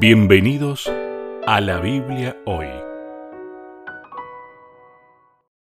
Bienvenidos a la Biblia hoy.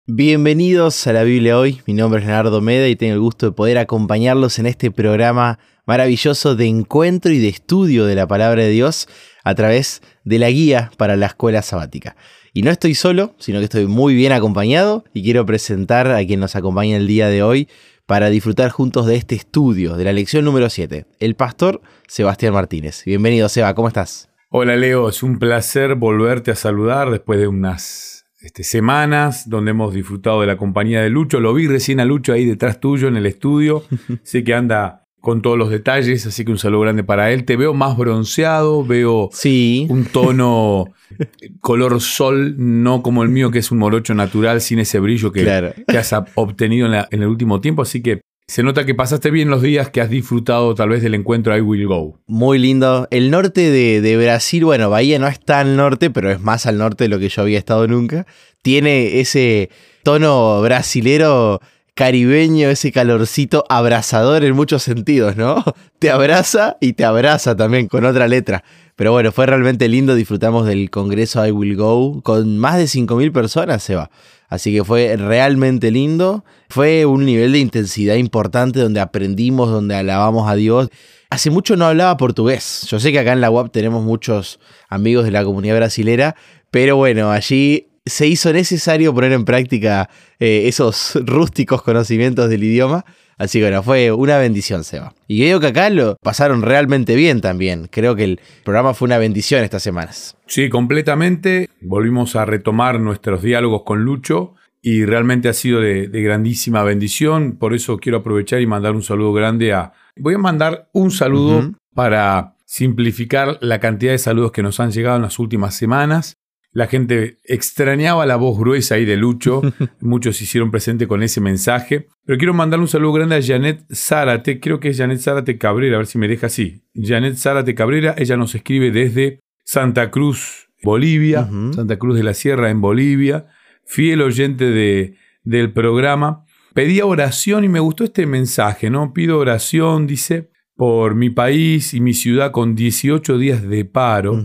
Bienvenidos a la Biblia hoy, mi nombre es Leonardo Meda y tengo el gusto de poder acompañarlos en este programa maravilloso de encuentro y de estudio de la palabra de Dios a través de la guía para la escuela sabática. Y no estoy solo, sino que estoy muy bien acompañado y quiero presentar a quien nos acompaña el día de hoy para disfrutar juntos de este estudio, de la lección número 7, el pastor Sebastián Martínez. Bienvenido, Seba, ¿cómo estás? Hola, Leo, es un placer volverte a saludar después de unas este, semanas donde hemos disfrutado de la compañía de Lucho. Lo vi recién a Lucho ahí detrás tuyo en el estudio. sé que anda con todos los detalles, así que un saludo grande para él. Te veo más bronceado, veo sí. un tono color sol, no como el mío que es un morocho natural sin ese brillo que, que has obtenido en, el último tiempo, así que se nota que pasaste bien los días que has disfrutado tal vez del encuentro I Will Go. Muy lindo. El norte de, de, Brasil, bueno, Bahía no está al norte, pero es más al norte de lo que yo había estado nunca. Tiene ese tono brasilero caribeño, ese calorcito abrazador en muchos sentidos, ¿no? Te abraza y te abraza también con otra letra. Pero bueno, fue realmente lindo, disfrutamos del Congreso I Will Go con más de 5.000 personas, se va. Así que fue realmente lindo. Fue un nivel de intensidad importante donde aprendimos, donde alabamos a Dios. Hace mucho no hablaba portugués. Yo sé que acá en la UAP tenemos muchos amigos de la comunidad brasilera, pero bueno, allí se hizo necesario poner en práctica eh, esos rústicos conocimientos del idioma. Así que bueno, fue una bendición, Seba. Y creo que acá lo pasaron realmente bien también. Creo que el programa fue una bendición estas semanas. Sí, completamente. Volvimos a retomar nuestros diálogos con Lucho y realmente ha sido de, grandísima bendición. Por eso quiero aprovechar y mandar un saludo grande a... Voy a mandar un saludo para simplificar la cantidad de saludos que nos han llegado en las últimas semanas. La gente extrañaba la voz gruesa ahí de Lucho. Muchos se hicieron presente con ese mensaje. Pero quiero mandarle un saludo grande a Janet Zárate. Creo que es Janet Zárate Cabrera. A ver si me deja así. Janet Zárate Cabrera. Ella nos escribe desde Santa Cruz, Bolivia. Santa Cruz de la Sierra en Bolivia. Fiel oyente de, del programa. Pedía oración y me gustó este mensaje, ¿no? Pido oración, dice, por mi país y mi ciudad con 18 días de paro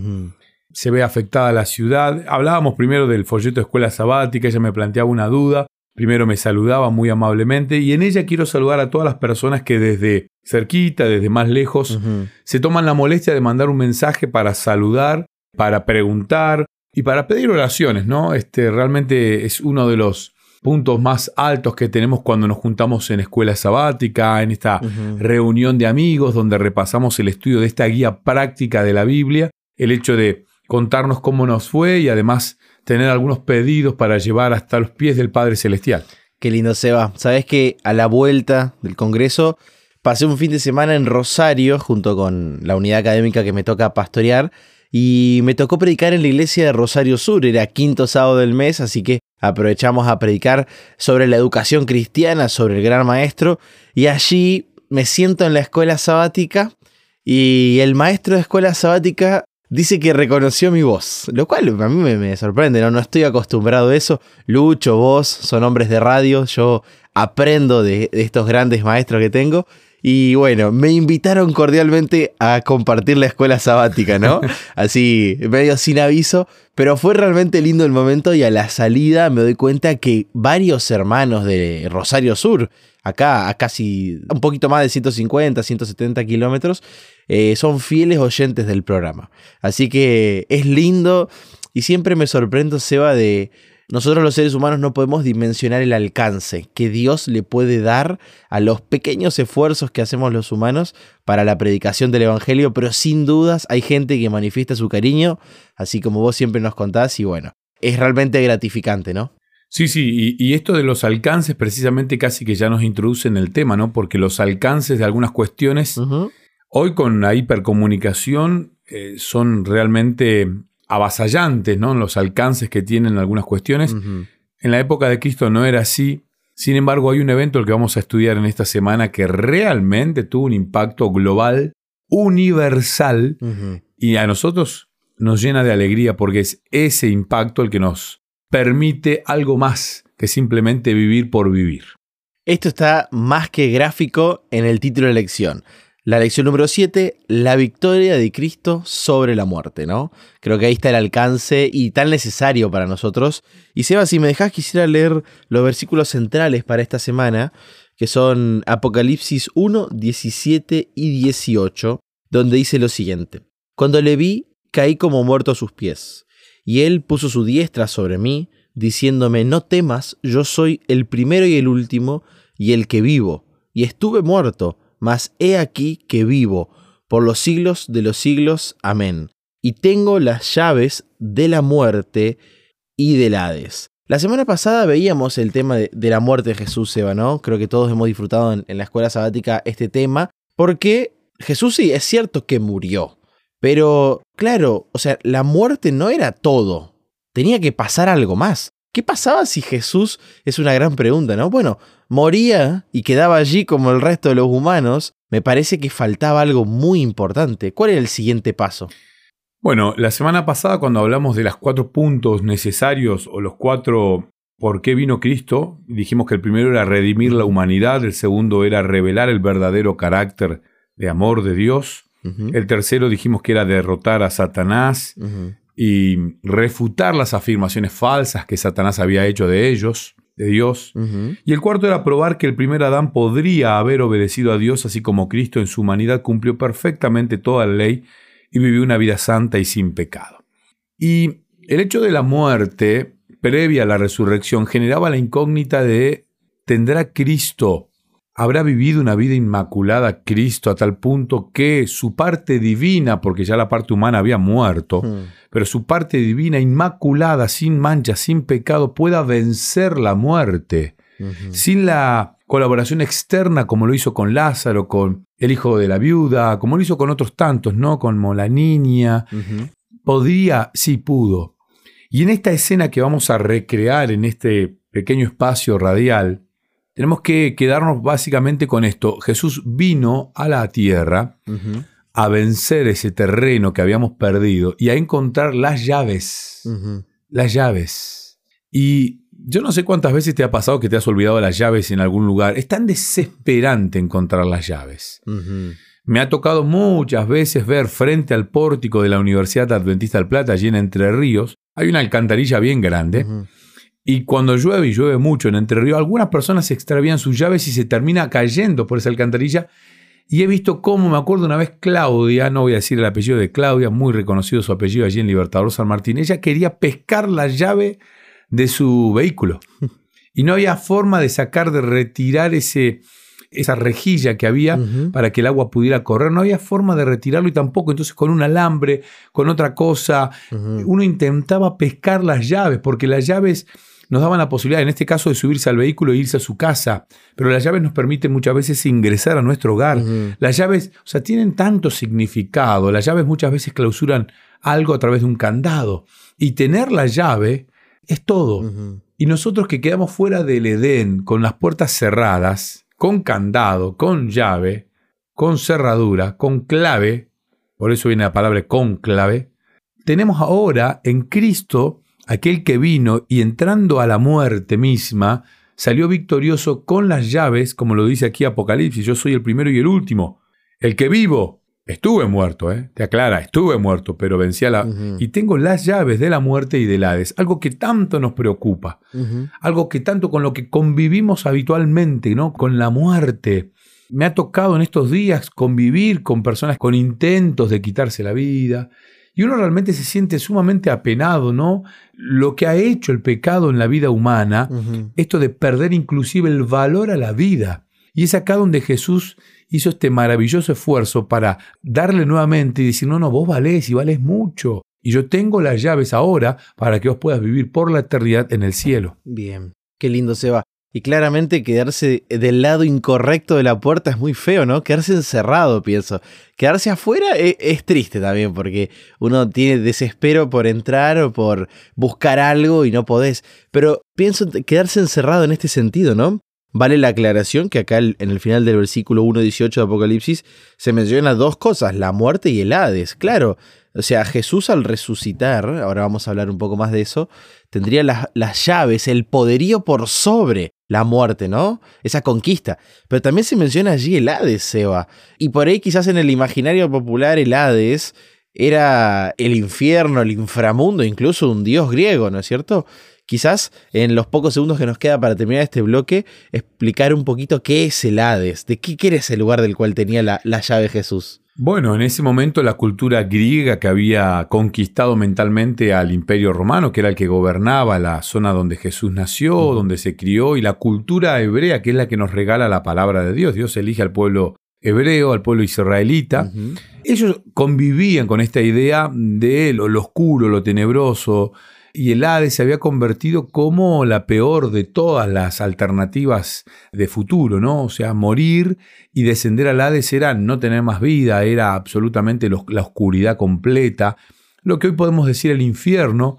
se ve afectada la ciudad. Hablábamos primero del folleto de escuela sabática, ella me planteaba una duda, primero me saludaba muy amablemente y en ella quiero saludar a todas las personas que desde cerquita, desde más lejos, se toman la molestia de mandar un mensaje para saludar, para preguntar y para pedir oraciones, ¿no? Este realmente es uno de los puntos más altos que tenemos cuando nos juntamos en escuela sabática, en esta reunión de amigos donde repasamos el estudio de esta guía práctica de la Biblia, el hecho de contarnos cómo nos fue y además tener algunos pedidos para llevar hasta los pies del Padre Celestial. Qué lindo, Seba. Sabes que a la vuelta del Congreso pasé un fin de semana en Rosario junto con la unidad académica que me toca pastorear y me tocó predicar en la iglesia de Rosario Sur. Era quinto sábado del mes, así que aprovechamos a predicar sobre la educación cristiana, sobre el gran maestro y allí me siento en la escuela sabática y el maestro de escuela sabática dice que reconoció mi voz, lo cual a mí me, sorprende, ¿no? no estoy acostumbrado a eso. Lucho, vos, son hombres de radio, yo aprendo de, estos grandes maestros que tengo. Y bueno, me invitaron cordialmente a compartir la escuela sabática, ¿no? Así, medio sin aviso, pero fue realmente lindo el momento y a la salida me doy cuenta que varios hermanos de Rosario Sur, acá a casi un poquito más de 150, 170 kilómetros, eh, son fieles oyentes del programa. Así que es lindo y siempre me sorprendo, Seba, de nosotros los seres humanos no podemos dimensionar el alcance que Dios le puede dar a los pequeños esfuerzos que hacemos los humanos para la predicación del Evangelio, pero sin dudas hay gente que manifiesta su cariño, así como vos siempre nos contás, y bueno, es realmente gratificante, ¿no? Sí, sí, y, esto de los alcances precisamente casi que ya nos introduce en el tema, ¿no? Porque los alcances de algunas cuestiones Hoy con la hipercomunicación eh, son realmente avasallantes, ¿no? Los alcances que tienen algunas cuestiones. En la época de Cristo no era así. Sin embargo, hay un evento el que vamos a estudiar en esta semana que realmente tuvo un impacto global, universal, y a nosotros nos llena de alegría porque es ese impacto el que nos permite algo más que simplemente vivir por vivir. Esto está más que gráfico en el título de lección La lección número 7, la victoria de Cristo sobre la muerte, ¿no? Creo que ahí está el alcance y tan necesario para nosotros. Y Seba, si me dejas, quisiera leer los versículos centrales para esta semana, que son Apocalipsis 1, 17 y 18, donde dice lo siguiente. Cuando le vi, caí como muerto a sus pies, y él puso su diestra sobre mí, diciéndome, no temas, yo soy el primero y el último, y el que vivo, y estuve muerto mas he aquí que vivo por los siglos de los siglos. Amén. Y tengo las llaves de la muerte y del Hades. La semana pasada veíamos el tema de, la muerte de Jesús, Eva, ¿no? Creo que todos hemos disfrutado en, en la escuela sabática este tema, porque Jesús sí es cierto que murió, pero claro, o sea, la muerte no era todo, tenía que pasar algo más. ¿Qué pasaba si Jesús es una gran pregunta, ¿no? Bueno, moría y quedaba allí como el resto de los humanos, me parece que faltaba algo muy importante. ¿Cuál era el siguiente paso? Bueno, la semana pasada cuando hablamos de los cuatro puntos necesarios o los cuatro por qué vino Cristo, dijimos que el primero era redimir la humanidad, el segundo era revelar el verdadero carácter de amor de Dios, el tercero dijimos que era derrotar a Satanás y refutar las afirmaciones falsas que Satanás había hecho de ellos de Dios. Y el cuarto era probar que el primer Adán podría haber obedecido a Dios, así como Cristo en su humanidad cumplió perfectamente toda la ley y vivió una vida santa y sin pecado. Y el hecho de la muerte previa a la resurrección generaba la incógnita de ¿tendrá Cristo habrá vivido una vida inmaculada Cristo a tal punto que su parte divina, porque ya la parte humana había muerto, hmm. pero su parte divina inmaculada, sin mancha, sin pecado, pueda vencer la muerte, sin la colaboración externa como lo hizo con Lázaro, con el hijo de la viuda, como lo hizo con otros tantos, ¿no? Como la niña. Podría, sí pudo. Y en esta escena que vamos a recrear en este pequeño espacio radial, tenemos que quedarnos básicamente con esto. Jesús vino a la tierra a vencer ese terreno que habíamos perdido y a encontrar las llaves. Las llaves. Y yo no sé cuántas veces te ha pasado que te has olvidado las llaves en algún lugar. Es tan desesperante encontrar las llaves. Me ha tocado muchas veces ver frente al pórtico de la Universidad Adventista del Plata, allí en Entre Ríos, hay una alcantarilla bien grande. Y cuando llueve y llueve mucho en Entre Ríos, algunas personas se extravían sus llaves y se termina cayendo por esa alcantarilla. Y he visto cómo, me acuerdo una vez Claudia, no voy a decir el apellido de Claudia, muy reconocido su apellido allí en Libertador San Martín, ella quería pescar la llave de su vehículo. Y no había forma de sacar, de retirar ese, esa rejilla que había para que el agua pudiera correr. No había forma de retirarlo y tampoco. Entonces con un alambre, con otra cosa, uno intentaba pescar las llaves, porque las llaves nos daban la posibilidad, en este caso, de subirse al vehículo e irse a su casa. Pero las llaves nos permiten muchas veces ingresar a nuestro hogar. Las llaves, o sea, tienen tanto significado. Las llaves muchas veces clausuran algo a través de un candado. Y tener la llave es todo. Y nosotros que quedamos fuera del Edén, con las puertas cerradas, con candado, con llave, con cerradura, con clave, por eso viene la palabra con clave, tenemos ahora en Cristo aquel que vino y entrando a la muerte misma, salió victorioso con las llaves, como lo dice aquí Apocalipsis, yo soy el primero y el último, el que vivo. Estuve muerto, ¿eh? te aclara, estuve muerto, pero vencí a la... Y tengo las llaves de la muerte y del Hades, algo que tanto nos preocupa, algo que tanto con lo que convivimos habitualmente, ¿no? Con la muerte. Me ha tocado en estos días convivir con personas con intentos de quitarse la vida, y uno realmente se siente sumamente apenado, ¿no? Lo que ha hecho el pecado en la vida humana, esto de perder inclusive el valor a la vida. Y es acá donde Jesús hizo este maravilloso esfuerzo para darle nuevamente y decir, no, no, vos valés y valés mucho. Y yo tengo las llaves ahora para que vos puedas vivir por la eternidad en el cielo. Bien, qué lindo se va. Y claramente quedarse del lado incorrecto de la puerta es muy feo, ¿no? Quedarse encerrado, pienso. Quedarse afuera es, es, triste también, porque uno tiene desespero por entrar o por buscar algo y no podés. Pero pienso quedarse encerrado en este sentido, ¿no? Vale la aclaración que acá en el final del versículo 1.18 de Apocalipsis se menciona dos cosas, la muerte y el Hades. Claro, o sea, Jesús al resucitar, ahora vamos a hablar un poco más de eso, tendría las, las, llaves, el poderío por sobre la muerte, ¿no? Esa conquista. Pero también se menciona allí el Hades, Seba. Y por ahí quizás en el imaginario popular el Hades era el infierno, el inframundo, incluso un dios griego, ¿no es cierto? Quizás en los pocos segundos que nos queda para terminar este bloque, explicar un poquito qué es el Hades, de qué, era ese lugar del cual tenía la, la llave Jesús. Bueno, en ese momento la cultura griega que había conquistado mentalmente al imperio romano, que era el que gobernaba la zona donde Jesús nació, donde se crió, y la cultura hebrea, que es la que nos regala la palabra de Dios. Dios elige al pueblo hebreo, al pueblo israelita. Ellos convivían con esta idea de lo, lo, oscuro, lo tenebroso, y el Hades se había convertido como la peor de todas las alternativas de futuro, ¿no? O sea, morir y descender al Hades era no tener más vida, era absolutamente la oscuridad completa. Lo que hoy podemos decir el infierno,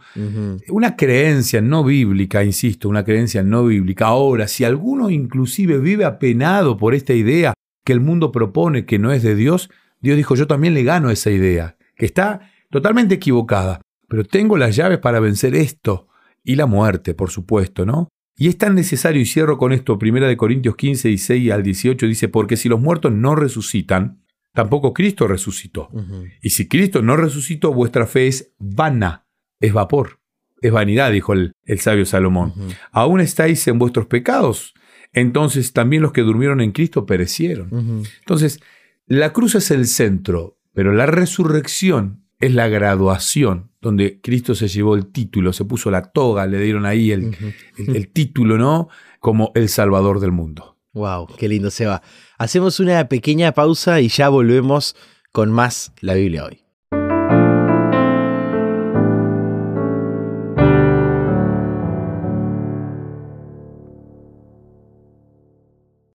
una creencia no bíblica, insisto, una creencia no bíblica. Ahora, si alguno inclusive vive apenado por esta idea que el mundo propone que no es de Dios, Dios dijo, yo también le gano esa idea, que está totalmente equivocada, pero tengo las llaves para vencer esto y la muerte, por supuesto, ¿no? Y es tan necesario, y cierro con esto, 1 Corintios 15, 16 al 18, dice, porque si los muertos no resucitan, tampoco Cristo resucitó. Y si Cristo no resucitó, vuestra fe es vana, es vapor, es vanidad, dijo el, sabio Salomón. Aún estáis en vuestros pecados, entonces también los que durmieron en Cristo perecieron. Entonces, la cruz es el centro, pero la resurrección es la graduación, donde Cristo se llevó el título, se puso la toga, le dieron ahí el, el, título, ¿no? Como el Salvador del mundo. Wow, qué lindo se va. Hacemos una pequeña pausa y ya volvemos con más la Biblia hoy.